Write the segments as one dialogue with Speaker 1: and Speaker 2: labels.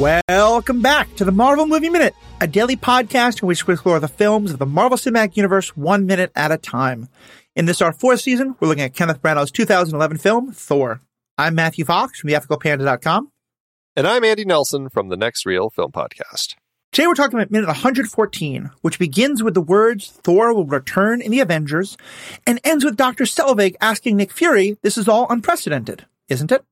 Speaker 1: Welcome back to the Marvel Movie Minute, a daily podcast in which we explore the films of the Marvel Cinematic Universe one minute at a time. In this, our fourth season, we're looking at Kenneth Branagh's 2011 film, Thor. I'm Matthew Fox from theethicalpanda.com.
Speaker 2: And I'm Andy Nelson from the Next Reel Film Podcast.
Speaker 1: Today we're talking about minute 114, which begins with the words Thor will return in the Avengers and ends with Dr. Selvig asking Nick Fury, this is all unprecedented, isn't it?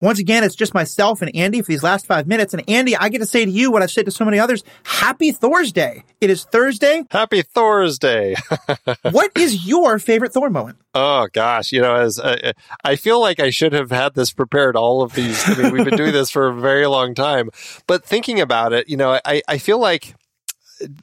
Speaker 1: Once again, it's just myself and Andy for these last five minutes. And Andy, I get to say to you what I've said to so many others. Happy Thursday. It is Thursday.
Speaker 2: Happy Thursday.
Speaker 1: what is your favorite Thor moment?
Speaker 2: Oh gosh, you know, as uh, I feel like I should have had this prepared all of these. I mean, we've been doing this for a very long time, but thinking about it, you know, I, I feel like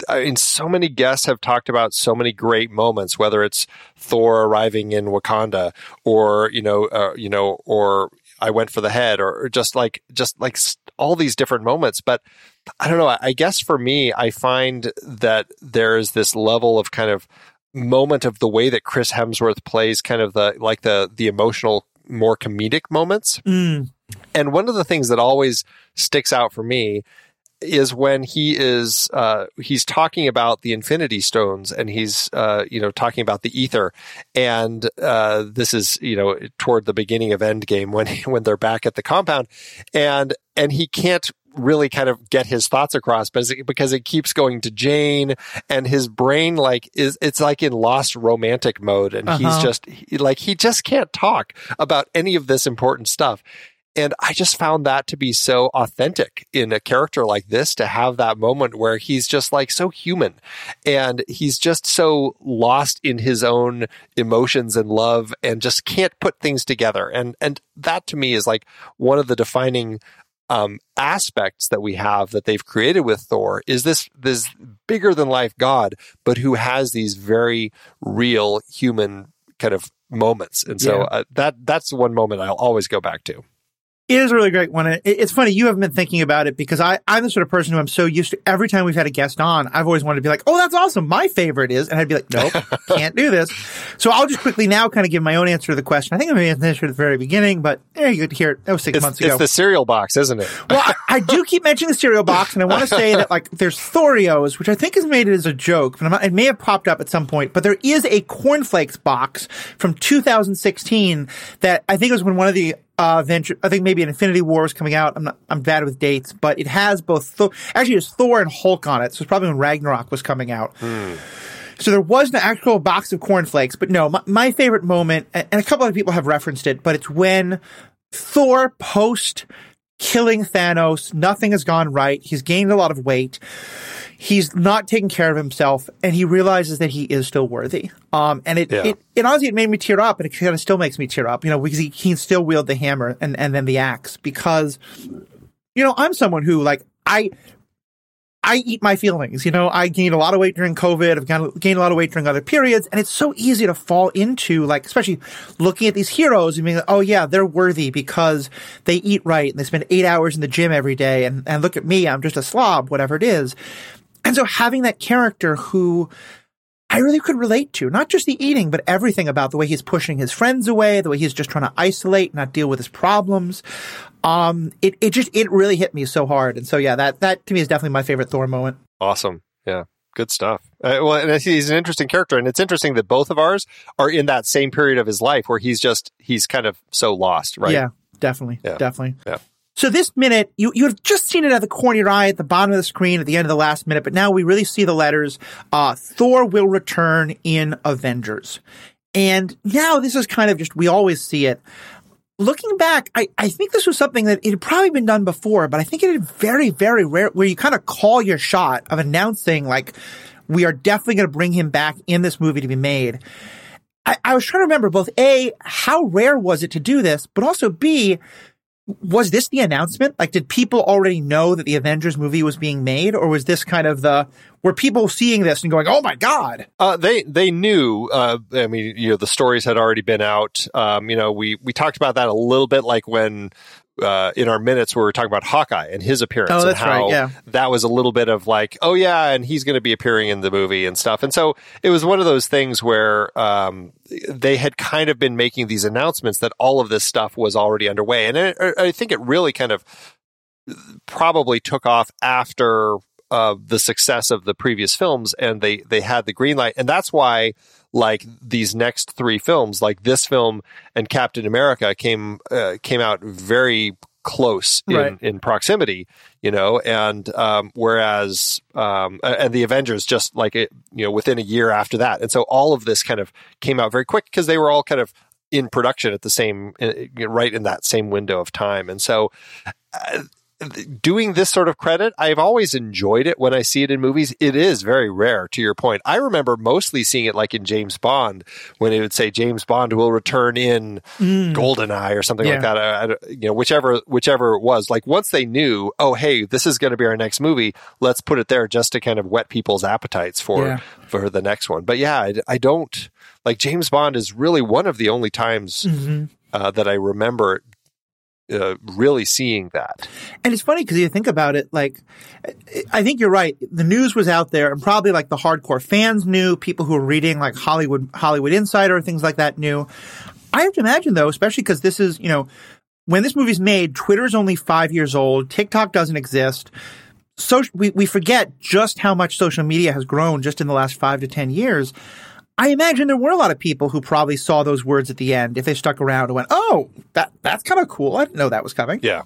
Speaker 2: I mean, so many guests have talked about so many great moments, whether it's Thor arriving in Wakanda, or you know, uh, you know, or I went for the head or, or just like, just like all these different moments. But I don't know. I guess for me, I find that there is this level of kind of moment of the way that Chris Hemsworth plays kind of the, like the, the emotional, more comedic moments.
Speaker 1: Mm.
Speaker 2: And one of the things that always sticks out for me is when he is uh, he's talking about the Infinity Stones and he's uh, you know talking about the Aether, and uh, this is you know toward the beginning of Endgame when when they're back at the compound, and and he can't really kind of get his thoughts across but because it keeps going to Jane and his brain like is it's like in lost romantic mode. And uh-huh. he's just he, like he just can't talk about any of this important stuff and I just found that to be so authentic in a character like this to have that moment where he's just like so human and he's just so lost in his own emotions and love and just can't put things together. And, and that to me is like one of the defining um, aspects that we have that they've created with Thor is this this bigger than life God, but who has these very real human kind of moments. And so yeah. uh, that that's one moment I'll always go back to.
Speaker 1: It is a really great one. It's funny you haven't been thinking about it because I, I'm the sort of person who I'm so used to. Every time we've had a guest on, I've always wanted to be like, "Oh, that's awesome! My favorite is," and I'd be like, "Nope, can't do this." So I'll just quickly now kind of give my own answer to the question. I think I'm going to answer at the very beginning, but there you get to hear it. That was six
Speaker 2: it's,
Speaker 1: months ago.
Speaker 2: It's the cereal box, isn't it?
Speaker 1: well, I, I, do keep mentioning the cereal box, and I want to say that like there's Thorios, which I think is made it as a joke, but it may have popped up at some point. But there is a cornflakes box from 2016 that I think was when one of the uh, venture. I think maybe an Infinity War was coming out. I'm not, I'm bad with dates, but it has both. Thor, actually, it's Thor and Hulk on it. So it's probably when Ragnarok was coming out.
Speaker 2: Mm.
Speaker 1: So there was an actual box of cornflakes, but no, my, my favorite moment, and a couple other people have referenced it, but it's when Thor post killing Thanos, nothing has gone right. He's gained a lot of weight he's not taking care of himself and he realizes that he is still worthy. Um, and it, yeah. it, it honestly, it made me tear up and it kind of still makes me tear up, you know, because he, he can still wield the hammer and, and then the axe because, you know, I'm someone who like, I, I eat my feelings. You know, I gained a lot of weight during COVID. I've gained a lot of weight during other periods. And it's so easy to fall into like, especially looking at these heroes and being like, oh yeah, they're worthy because they eat right and they spend eight hours in the gym every day. And, and look at me. I'm just a slob, whatever it is. And so having that character who I really could relate to, not just the eating, but everything about the way he's pushing his friends away, the way he's just trying to isolate, not deal with his problems. Um, it, it just, it really hit me so hard. And so, yeah, that, that to me is definitely my favorite Thor moment.
Speaker 2: Awesome. Yeah. Good stuff. Uh, well, and he's an interesting character, and it's interesting that both of ours are in that same period of his life where he's just he's kind of so lost, right?
Speaker 1: Yeah, definitely, yeah. definitely.
Speaker 2: Yeah.
Speaker 1: So this minute, you, you have just seen it at the corner of your eye at the bottom of the screen at the end of the last minute, but now we really see the letters, uh, Thor will return in Avengers. And now this is kind of just, we always see it. Looking back, I, I think this was something that it had probably been done before, but I think it had very, very rare where you kind of call your shot of announcing like, we are definitely going to bring him back in this movie to be made. I, I was trying to remember both A, how rare was it to do this, but also B, was this the announcement? Like, did people already know that the Avengers movie was being made, or was this kind of the were people seeing this and going, "Oh my god"?
Speaker 2: Uh, they they knew. Uh, I mean, you know, the stories had already been out. Um, you know, we we talked about that a little bit, like when uh, in our minutes where we are talking about Hawkeye and his appearance
Speaker 1: oh,
Speaker 2: and how
Speaker 1: right, yeah.
Speaker 2: that was a little bit of like, oh yeah, and he's going to be appearing in the movie and stuff. And so it was one of those things where um, they had kind of been making these announcements that all of this stuff was already underway. And I, I think it really kind of probably took off after uh, the success of the previous films, and they they had the green light, and that's why like these next three films, like this film and Captain America, came uh, came out very close in,
Speaker 1: Right.
Speaker 2: in proximity, you know, and um, whereas um, and the Avengers just like it, you know, within a year after that, and so all of this kind of came out very quick because they were all kind of in production at the same uh, right in that same window of time, and so. Uh, doing this sort of credit, I've always enjoyed it when I see it in movies. It is very rare, to your point. I remember mostly seeing it like in James Bond when it would say James Bond will return in Goldeneye or something like that. I, I- you know, whichever whichever it was. Like once they knew, oh hey, this is going to be our next movie. Let's put it there just to kind of whet people's appetites for
Speaker 1: Yeah.
Speaker 2: for the next one. But yeah, I, I don't like James Bond is really one of the only times
Speaker 1: Mm-hmm.
Speaker 2: uh, that I remember. Uh, really seeing that.
Speaker 1: And it's funny because you think about it, like, I think you're right. The news was out there and probably like the hardcore fans knew, people who were reading like Hollywood, Hollywood Insider, things like that knew. I have to imagine though, especially because this is, you know, when this movie's made, Twitter's only five years old, TikTok doesn't exist. So we, we forget just how much social media has grown just in the last five to 10 years. I imagine there were a lot of people who probably saw those words at the end if they stuck around and went, "Oh, that that's kind of cool. I didn't know that was coming."
Speaker 2: Yeah.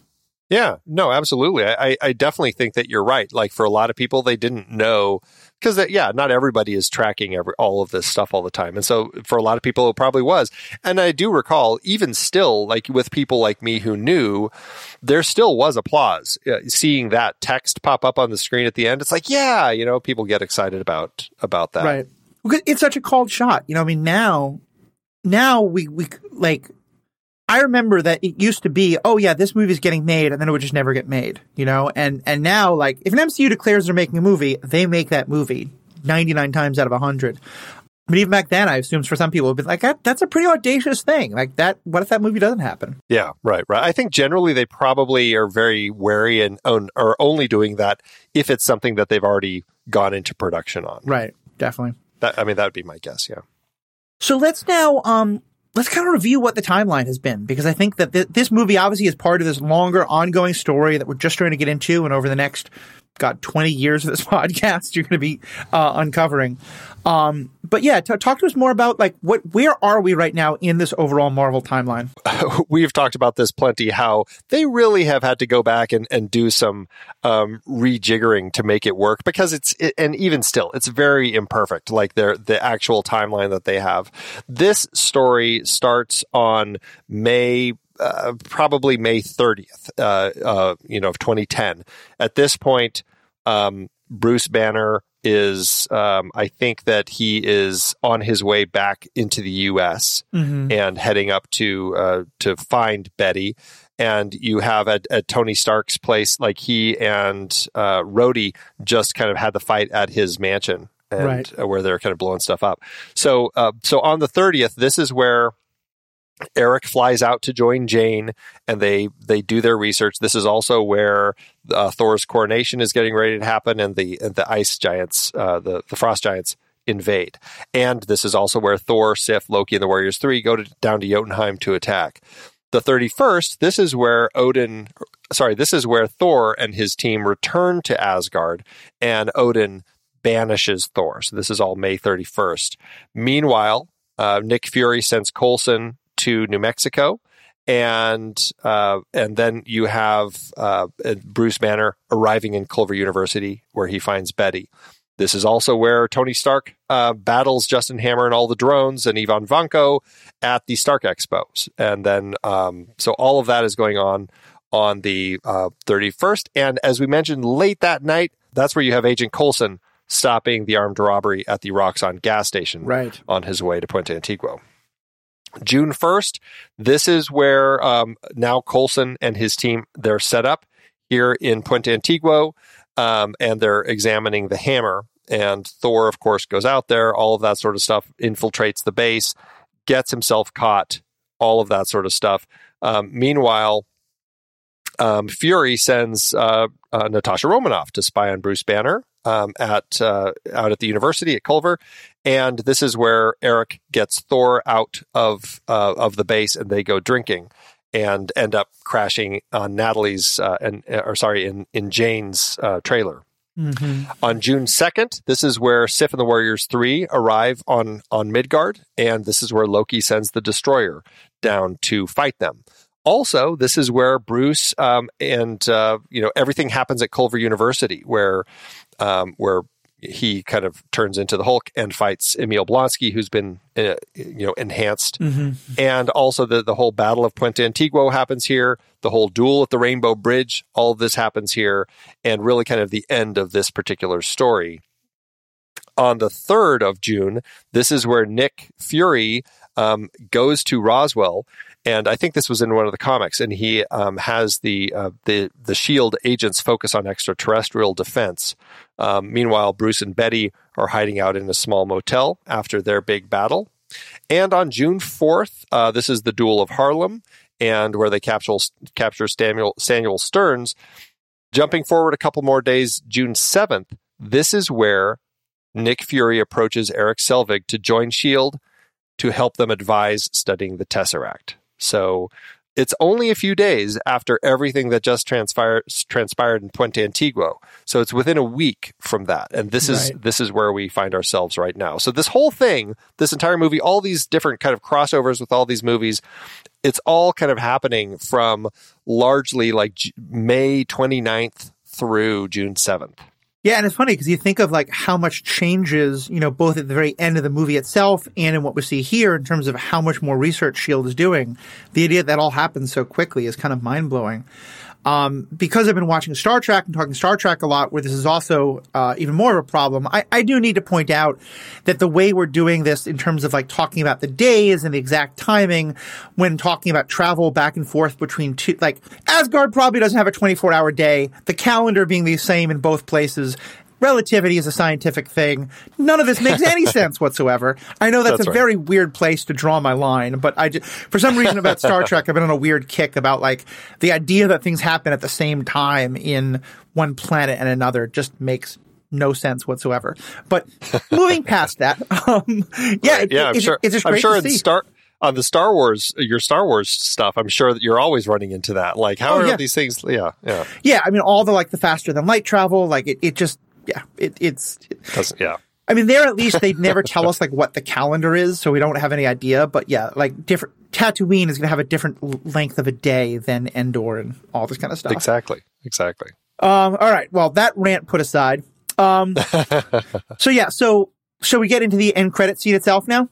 Speaker 2: Yeah. No, absolutely. I, I- definitely think that you're right. Like for a lot of people, they didn't know because, yeah, not everybody is tracking every, all of this stuff all the time. And so for a lot of people, it probably was. And I do recall, even still, like with people like me who knew, there still was applause. Uh, seeing that text pop up on the screen at the end, it's like, yeah, you know, people get excited about about that.
Speaker 1: Right. Because it's such a called shot. You know, I mean, now, now we, we, like, I remember that it used to be, oh yeah, this movie's getting made and then it would just never get made, you know? And, and now, like, if an MCU declares they're making a movie, they make that movie 99 times out of 100. But even back then, I assume for some people, it'd be like, that, that's a pretty audacious thing. Like that, what if that movie doesn't happen?
Speaker 2: Yeah, right, right. I think generally they probably are very wary and own, are only doing that if it's something that they've already gone into production on.
Speaker 1: Right. Definitely.
Speaker 2: That, I mean, that would be my guess. Yeah.
Speaker 1: So let's now um let's kind of review what the timeline has been because I think that th- this movie obviously is part of this longer ongoing story that we're just trying to get into and over the next got 20 years of this podcast you're going to be uh, uncovering. Um but yeah, t- talk to us more about like what where are we right now in this overall Marvel timeline?
Speaker 2: We've talked about this plenty. How they really have had to go back and, and do some um, rejiggering to make it work because it's it, and even still, it's very imperfect. Like their the actual timeline that they have. This story starts on May uh, probably May 30th, uh, uh, you know, of 2010. At this point, um, Bruce Banner is, um, I think that he is on his way back into the U.S. and heading up to uh, to find Betty. And you have at, at Tony Stark's place, like he and uh, Rhodey just kind of had the fight at his mansion, and
Speaker 1: Right.
Speaker 2: where they're kind of blowing stuff up. So, uh, so on the thirtieth, this is where Erik flies out to join Jane, and they they do their research. This is also where uh, Thor's coronation is getting ready to happen, and the and the ice giants, uh, the the frost giants, invade. And this is also where Thor, Sif, Loki, and the Warriors Three go to, down to Jotunheim to attack. The thirty first. This is where Odin. Sorry, this is where Thor and his team return to Asgard, and Odin banishes Thor. So this is all May thirty first. Meanwhile, uh, Nick Fury sends Coulson to New Mexico, and uh, and then you have uh, Bruce Banner arriving in Culver University, where he finds Betty. This is also where Tony Stark uh, battles Justin Hammer and all the drones and Ivan Vanko at the Stark Expos, and then um, so all of that is going on on the uh, 31st. And as we mentioned, late that night, that's where you have Agent Coulson stopping the armed robbery at the Roxxon gas station
Speaker 1: Right.
Speaker 2: on his way to Puente Antiguo. June 1st, this is where um, now Coulson and his team, they're set up here in Puente Antiguo, um, and they're examining the hammer. And Thor, of course, goes out there, all of that sort of stuff, infiltrates the base, gets himself caught, all of that sort of stuff. Um, meanwhile, um, Fury sends uh, uh, Natasha Romanoff to spy on Bruce Banner um, at uh, out at the university at Culver, and this is where Erik gets Thor out of uh, of the base, and they go drinking. and end up crashing on Natalie's uh, and or sorry in in Jane's uh, trailer.
Speaker 1: Mm-hmm.
Speaker 2: On June 2nd, this is where Sif and the Warriors 3 arrive on, on Midgard, and this is where Loki sends the Destroyer down to fight them. Also, this is where Bruce um, and uh, you know everything happens at Culver University, where um, where he kind of turns into the Hulk and fights Emil Blonsky, who's been uh, you know enhanced,
Speaker 1: mm-hmm.
Speaker 2: and also the the whole Battle of Puente Antiguo happens here. The whole duel at the Rainbow Bridge, all of this happens here, and really kind of the end of this particular story. On the third of June, this is where Nick Fury um, goes to Roswell and I think this was in one of the comics. And he um, has the uh, the the Shield agents focus on extraterrestrial defense. Um, meanwhile, Bruce and Betty are hiding out in a small motel after their big battle. And on June fourth, uh, this is the Duel of Harlem, and where they capture capture Samuel Samuel Sterns. Jumping forward a couple more days, June seventh, this is where Nick Fury approaches Erik Selvig to join Shield to help them advise studying the Tesseract. So it's only a few days after everything that just transpired transpired in Puente Antiguo. So it's within a week from that. And this is
Speaker 1: Right.
Speaker 2: this is where we find ourselves right now. So this whole thing, this entire movie, all these different kind of crossovers with all these movies, it's all kind of happening from largely like May 29th through June 7th.
Speaker 1: Yeah, and it's funny because you think of like how much changes, you know, both at the very end of the movie itself and in what we see here in terms of how much more research Shield is doing. The idea that all happens so quickly is kind of mind blowing. Um, because I've been watching Star Trek and talking Star Trek a lot, where this is also uh, even more of a problem, I, I do need to point out that the way we're doing this in terms of like talking about the days and the exact timing when talking about travel back and forth between two, like Asgard probably doesn't have a 24 hour day, the calendar being the same in both places. Relativity is a scientific thing. None of this makes any sense whatsoever. I know that's,
Speaker 2: That's
Speaker 1: a
Speaker 2: right.
Speaker 1: very weird place to draw my line, but I just, for some reason about Star Trek, I've been on a weird kick about like the idea that things happen at the same time in one planet and another just makes no sense whatsoever. But moving past that, um, yeah, it-
Speaker 2: yeah, I'm
Speaker 1: it's,
Speaker 2: sure.
Speaker 1: it's just
Speaker 2: I'm sure
Speaker 1: to
Speaker 2: in
Speaker 1: see.
Speaker 2: Star on the Star Wars, your Star Wars stuff. I'm sure that you're always running into that. Like, how
Speaker 1: Oh,
Speaker 2: are
Speaker 1: yeah.
Speaker 2: these things? Yeah, yeah,
Speaker 1: yeah, I mean, all the like the faster than light travel, like it, it just, yeah, it, it's,
Speaker 2: doesn't. Yeah,
Speaker 1: I mean, there at least they never tell us like what the calendar is, so we don't have any idea. But yeah, like different Tatooine is going to have a different length of a day than Endor and all this kind of stuff.
Speaker 2: exactly, exactly.
Speaker 1: Um, all right. Well, that rant put aside. Um, so yeah. So shall we get into the end credit scene itself now?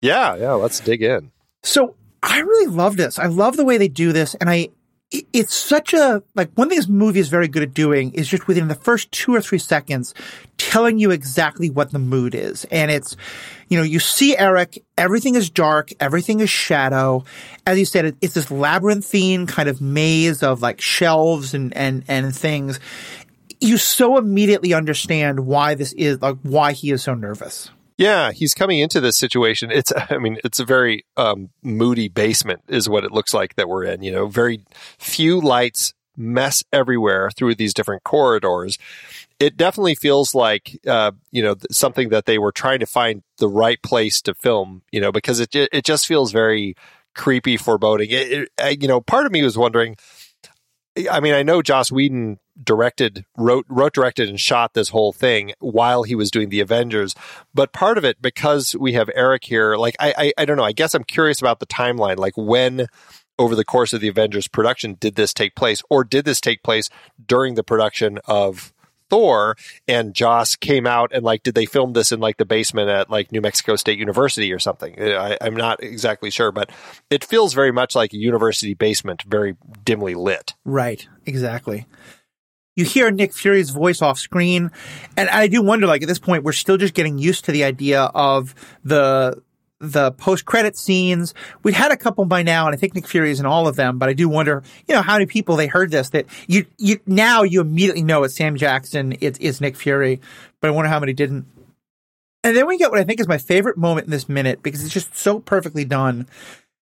Speaker 2: Yeah, yeah. Let's dig in.
Speaker 1: So I really love this. I love the way they do this, and I. it- It's such a like one thing this movie is very good at doing is just within the first two or three seconds telling you exactly what the mood is. And it's, you know, you see Erik, everything is dark, everything is shadow. As you said, it's this labyrinthine kind of maze of like shelves and, and, and things. You so immediately understand why this is, like, why he is so nervous.
Speaker 2: Yeah, he's coming into this situation. It's, I mean, it's a very um, moody basement, is what it looks like that we're in. You know, very few lights, mess everywhere through these different corridors. It definitely feels like, uh, you know, something that they were trying to find the right place to film. You know, because it it just feels very creepy, foreboding. It, it, you know, part of me was wondering. I mean, I know Joss Whedon directed, wrote, wrote, directed, and shot this whole thing while he was doing the Avengers. But part of it, because we have Erik here, like I, I, I don't know. I guess I'm curious about the timeline. Like when, over the course of the Avengers production, did this take place, or did this take place during the production of Thor? And Joss came out and like, did they film this in like the basement at like New Mexico State University or something? Uh, I, I'm not exactly sure, but it feels very much like a university basement, very dimly lit.
Speaker 1: Right, exactly. You hear Nick Fury's voice off screen, and I do wonder, like at this point, we're still just getting used to the idea of the the post credit scenes. We'd had a couple by now, and I think Nick Fury is in all of them. But I do wonder, you know, how many people they heard this that you you now you immediately know it's Sam Jackson, it's it's Nick Fury. But I wonder how many didn't. And then we get what I think is my favorite moment in this minute because it's just so perfectly done.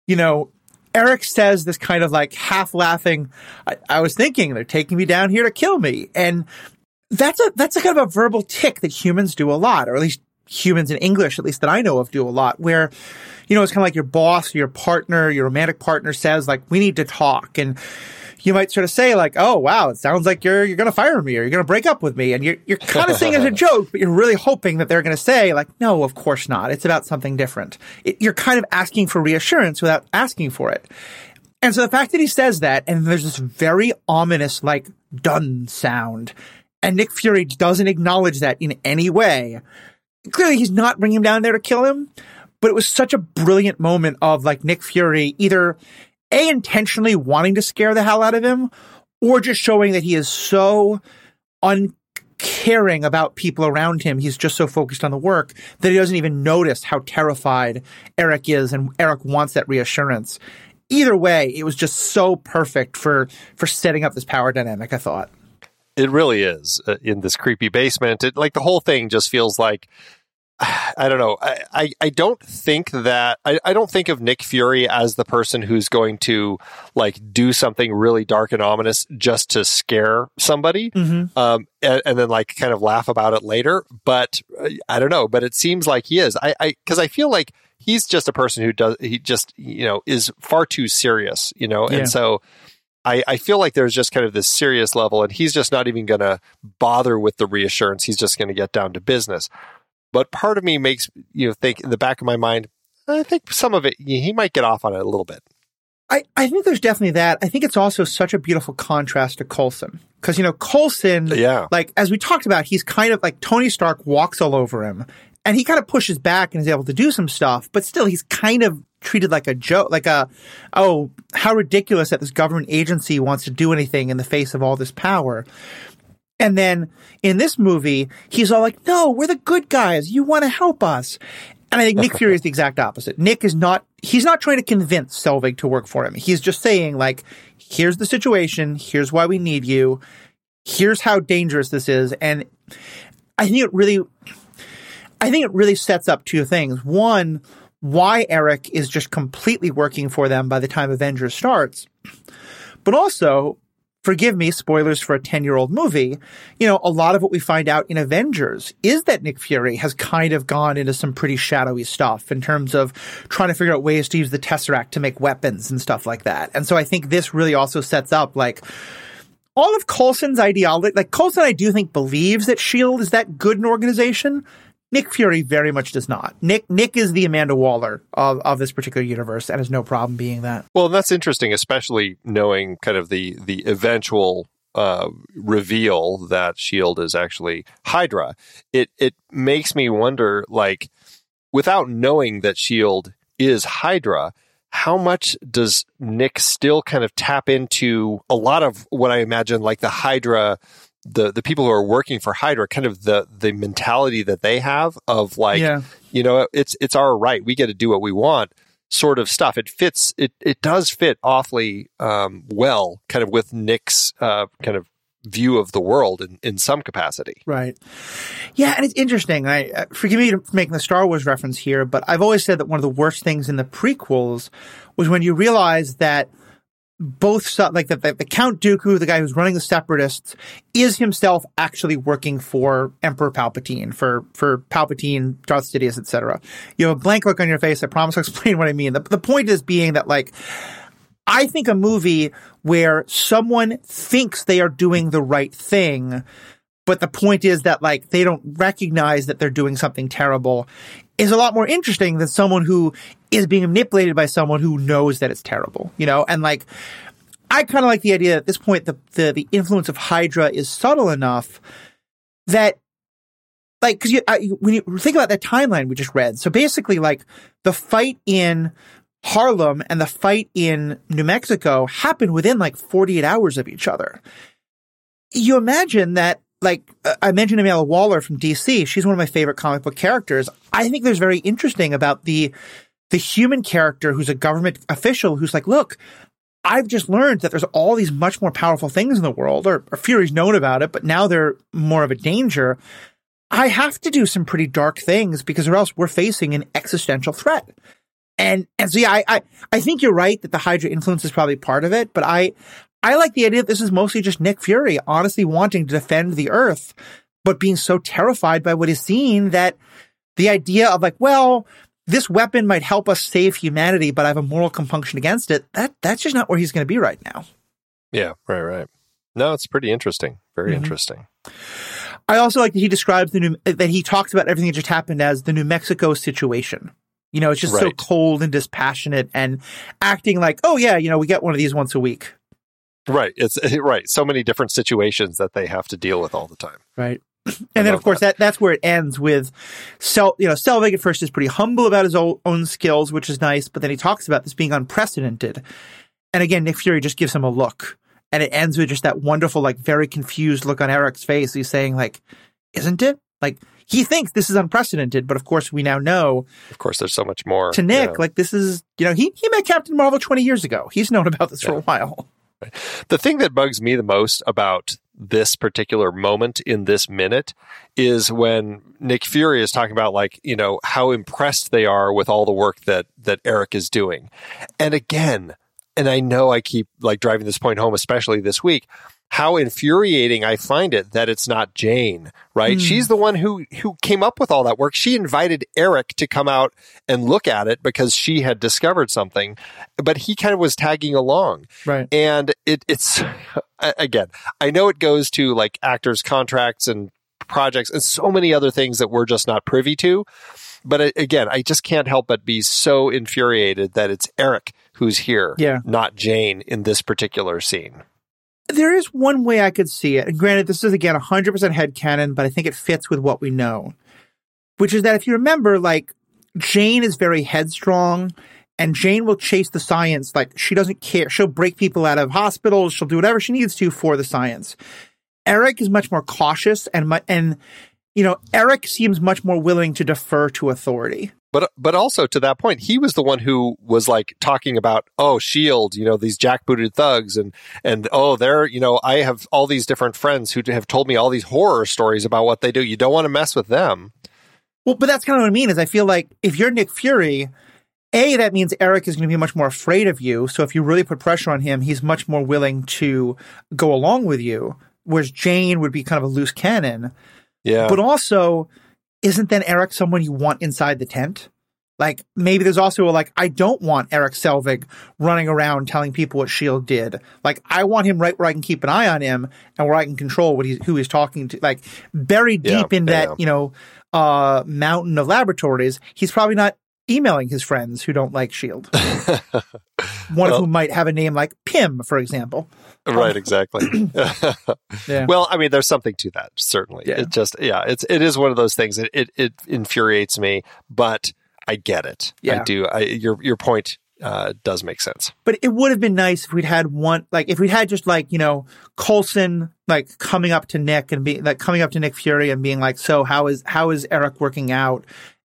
Speaker 1: You know, Erik says this kind of like half laughing, I, I was thinking they're taking me down here to kill me. And that's a, that's a kind of a verbal tick that humans do a lot, or at least humans in English, at least that I know of, do a lot, where, you know, it's kind of like your boss, your partner, your romantic partner says, like, we need to talk. And you might sort of say, like, oh, wow, it sounds like you're, you're going to fire me or you're going to break up with me. And you're, you're kind of saying it as a joke, but you're really hoping that they're going to say, like, no, of course not. It's about something different. It, you're kind of asking for reassurance without asking for it. And so the fact that he says that, and there's this very ominous, like, done sound, and Nick Fury doesn't acknowledge that in any way. Clearly, he's not bringing him down there to kill him, but it was such a brilliant moment of like Nick Fury either a intentionally wanting to scare the hell out of him, or just showing that he is so uncaring about people around him. He's just so focused on the work that he doesn't even notice how terrified Erik is, and Erik wants that reassurance. Either way, it was just so perfect for for setting up this power dynamic. I thought.
Speaker 2: It really is uh, in this creepy basement. It like the whole thing just feels like I don't know. I, I, I don't think that I, I don't think of Nick Fury as the person who's going to like do something really dark and ominous just to scare somebody, mm-hmm. um, and, and, then like kind of laugh about it later. But uh, I don't know. But it seems like he is. I because I, I feel like he's just a person who does he just you know is far too serious, you know, yeah. and so I, I feel like there's just kind of this serious level, and he's just not even going to bother with the reassurance. He's just going to get down to business. But part of me makes you know think in the back of my mind, I think some of it he might get off on it a little bit.
Speaker 1: I, I think there's definitely that. I think it's also such a beautiful contrast to Coulson. Because, you know, Coulson,
Speaker 2: yeah.
Speaker 1: like, as we talked about, he's kind of like Tony Stark walks all over him and he kind of pushes back and is able to do some stuff, but still he's kind of treated like a joke, like a, oh, how ridiculous that this government agency wants to do anything in the face of all this power. And then in this movie, he's all like, no, we're the good guys. You want to help us. And I think Nick Fury is the exact opposite. Nick is not, he's not trying to convince Selvig to work for him. He's just saying like, here's the situation. Here's why we need you. Here's how dangerous this is. And I think it really, I think it really sets up two things. One, why Erik is just completely working for them by the time Avengers starts. But also, forgive me, spoilers for a 10 year old movie. You know, a lot of what we find out in Avengers is that Nick Fury has kind of gone into some pretty shadowy stuff in terms of trying to figure out ways to use the Tesseract to make weapons and stuff like that. And so I think this really also sets up like, all of Coulson's ideology, like Coulson, I do think believes that Shield is that good an organization, Nick Fury very much does not. Nick Nick is the Amanda Waller of, of this particular universe and has no problem being that.
Speaker 2: Well, that's interesting, especially knowing kind of the the eventual uh, reveal that Shield is actually Hydra. It it makes me wonder, like, without knowing that Shield is Hydra, how much does Nick still kind of tap into a lot of what I imagine like the Hydra the the people who are working for Hydra, kind of the the mentality that they have of like, yeah. you know, it's it's our right, we get to do what we want, sort of stuff. It fits. It it does fit awfully um, well, kind of with Nick's uh, kind of view of the world in, in some capacity.
Speaker 1: Right. Yeah, and it's interesting. I uh, forgive me for making the Star Wars reference here, but I've always said that one of the worst things in the prequels was when you realize that both like the, the, Count Dooku, the guy who's running the Separatists, is himself actually working for Emperor Palpatine, for for Palpatine, Darth Sidious, etc. You have a blank look on your face. I promise I'll explain what I mean. The, the point is being that like I think a movie where someone thinks they are doing the right thing, but the point is that like they don't recognize that they're doing something terrible is a lot more interesting than someone who is being manipulated by someone who knows that it's terrible, you know? And like, I kind of like the idea that at this point, the, the, the influence of Hydra is subtle enough that like, cause you, I, when you think about that timeline we just read, so basically like the fight in Harlem and the fight in New Mexico happened within like 48 hours of each other. You imagine that like uh, I mentioned Amanda Waller from DC. She's one of my favorite comic book characters. I think there's very interesting about the the human character who's a government official who's like, look, I've just learned that there's all these much more powerful things in the world, or, or Fury's known about it, but now they're more of a danger. I have to do some pretty dark things because or else we're facing an existential threat. And and so yeah, I, I I think you're right that the Hydra influence is probably part of it, but I I like the idea that this is mostly just Nick Fury honestly wanting to defend the Earth, but being so terrified by what he's seen that the idea of like, well, this weapon might help us save humanity, but I have a moral compunction against it. That that's just not where he's going to be right now.
Speaker 2: Yeah, right, right. No, it's pretty interesting. Very mm-hmm. interesting.
Speaker 1: I also like that he describes the new that he talks about everything that just happened as the New Mexico situation. You know, it's just right. so cold and dispassionate and acting like, oh yeah, you know, we get one of these once a week.
Speaker 2: Right. It's right. So many different situations that they have to deal with all the time.
Speaker 1: Right. And then, of course, that. that. that's where it ends with, Sel, you know, Selvig at first is pretty humble about his own, own skills, which is nice, but then he talks about this being unprecedented. And again, Nick Fury just gives him a look, and it ends with just that wonderful, like, very confused look on Erik's face. He's saying, like, "Isn't it?" Like he thinks this is unprecedented, but of course, we now know.
Speaker 2: Of course, there's so much more
Speaker 1: to Nick. Like this is, you know, he he met Captain Marvel 20 years ago. He's known about this yeah. for a while.
Speaker 2: The thing that bugs me the most about this particular moment in this minute is when Nick Fury is talking about like, you know, how impressed they are with all the work that that Erik is doing. And again, and I know I keep like driving this point home especially this week, how infuriating I find it that it's not Jane, right? Mm. She's the one who who came up with all that work. She invited Erik to come out and look at it because she had discovered something, but he kind of was tagging along.
Speaker 1: Right.
Speaker 2: And it it's again, I know it goes to like actors contracts and projects and so many other things that we're just not privy to. But again, I just can't help but be so infuriated that it's Erik who's here,
Speaker 1: yeah.
Speaker 2: not Jane in this particular scene.
Speaker 1: There is one way I could see it. And granted, this is again 100% head canon, but I think it fits with what we know. Which is that if you remember, like, Jane is very headstrong and Jane will chase the science. Like, she doesn't care. She'll break people out of hospitals. She'll do whatever she needs to for the science. Erik is much more cautious and, and, you know, Erik seems much more willing to defer to authority.
Speaker 2: But but also to that point, he was the one who was like talking about, oh, Shield, you know, these jackbooted thugs, and and oh, they're you know, I have all these different friends who have told me all these horror stories about what they do. You don't want to mess with them.
Speaker 1: Well, but that's kind of what I mean. Is I feel like if you're Nick Fury, a that means Erik is going to be much more afraid of you. So if you really put pressure on him, he's much more willing to go along with you. Whereas Jane would be kind of a loose cannon.
Speaker 2: Yeah.
Speaker 1: But also isn't then Erik someone you want inside the tent? Like maybe there's also a like I don't want Erik Selvig running around telling people what Shield did. Like I want him right where I can keep an eye on him and where I can control what he's who he's talking to. Like buried deep yeah, in that yeah. you know uh, mountain of laboratories, he's probably not emailing his friends who don't like Shield. One well, of whom might have a name like Pym, for example.
Speaker 2: Right, exactly. yeah. Well, I mean, there's something to that, certainly. Yeah. It just, yeah, it's it is one of those things. It it, it infuriates me, but I get it. Yeah. I do. I, your your point uh, does make sense.
Speaker 1: But it would have been nice if we'd had one, like if we'd had just like you know Coulson like coming up to Nick and being like coming up to Nick Fury and being like, so how is how is Erik working out?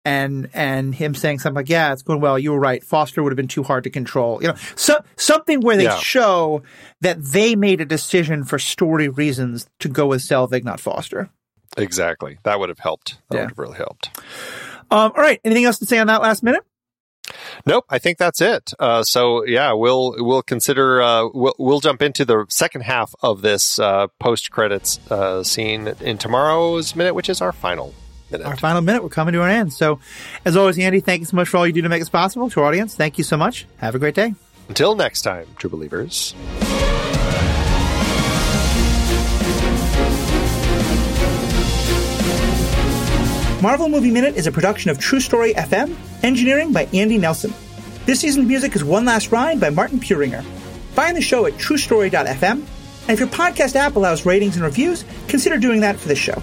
Speaker 1: And and him saying something like, "Yeah, it's going well. You were right. Foster would have been too hard to control." You know, so something where they yeah. show that they made a decision for story reasons to go with Selvig, not Foster.
Speaker 2: Exactly. That would have helped. That yeah. would have really helped.
Speaker 1: Um, all right. Anything else to say on that last minute?
Speaker 2: Nope, I think that's it. Uh, so yeah, we'll we'll consider uh, we'll we'll jump into the second half of this uh, post credits uh, scene in tomorrow's minute, which is our final minute.
Speaker 1: Our final minute. We're coming to an end. So, as always, Andy, thank you so much for all you do to make this possible. To our audience, thank you so much. Have a great day.
Speaker 2: Until next time, true believers.
Speaker 1: Marvel Movie Minute is a production of True Story FM, engineering by Andy Nelson. This season's music is One Last Ride by Martin Puringer. Find the show at truestory.fm, and if your podcast app allows ratings and reviews, consider doing that for this show.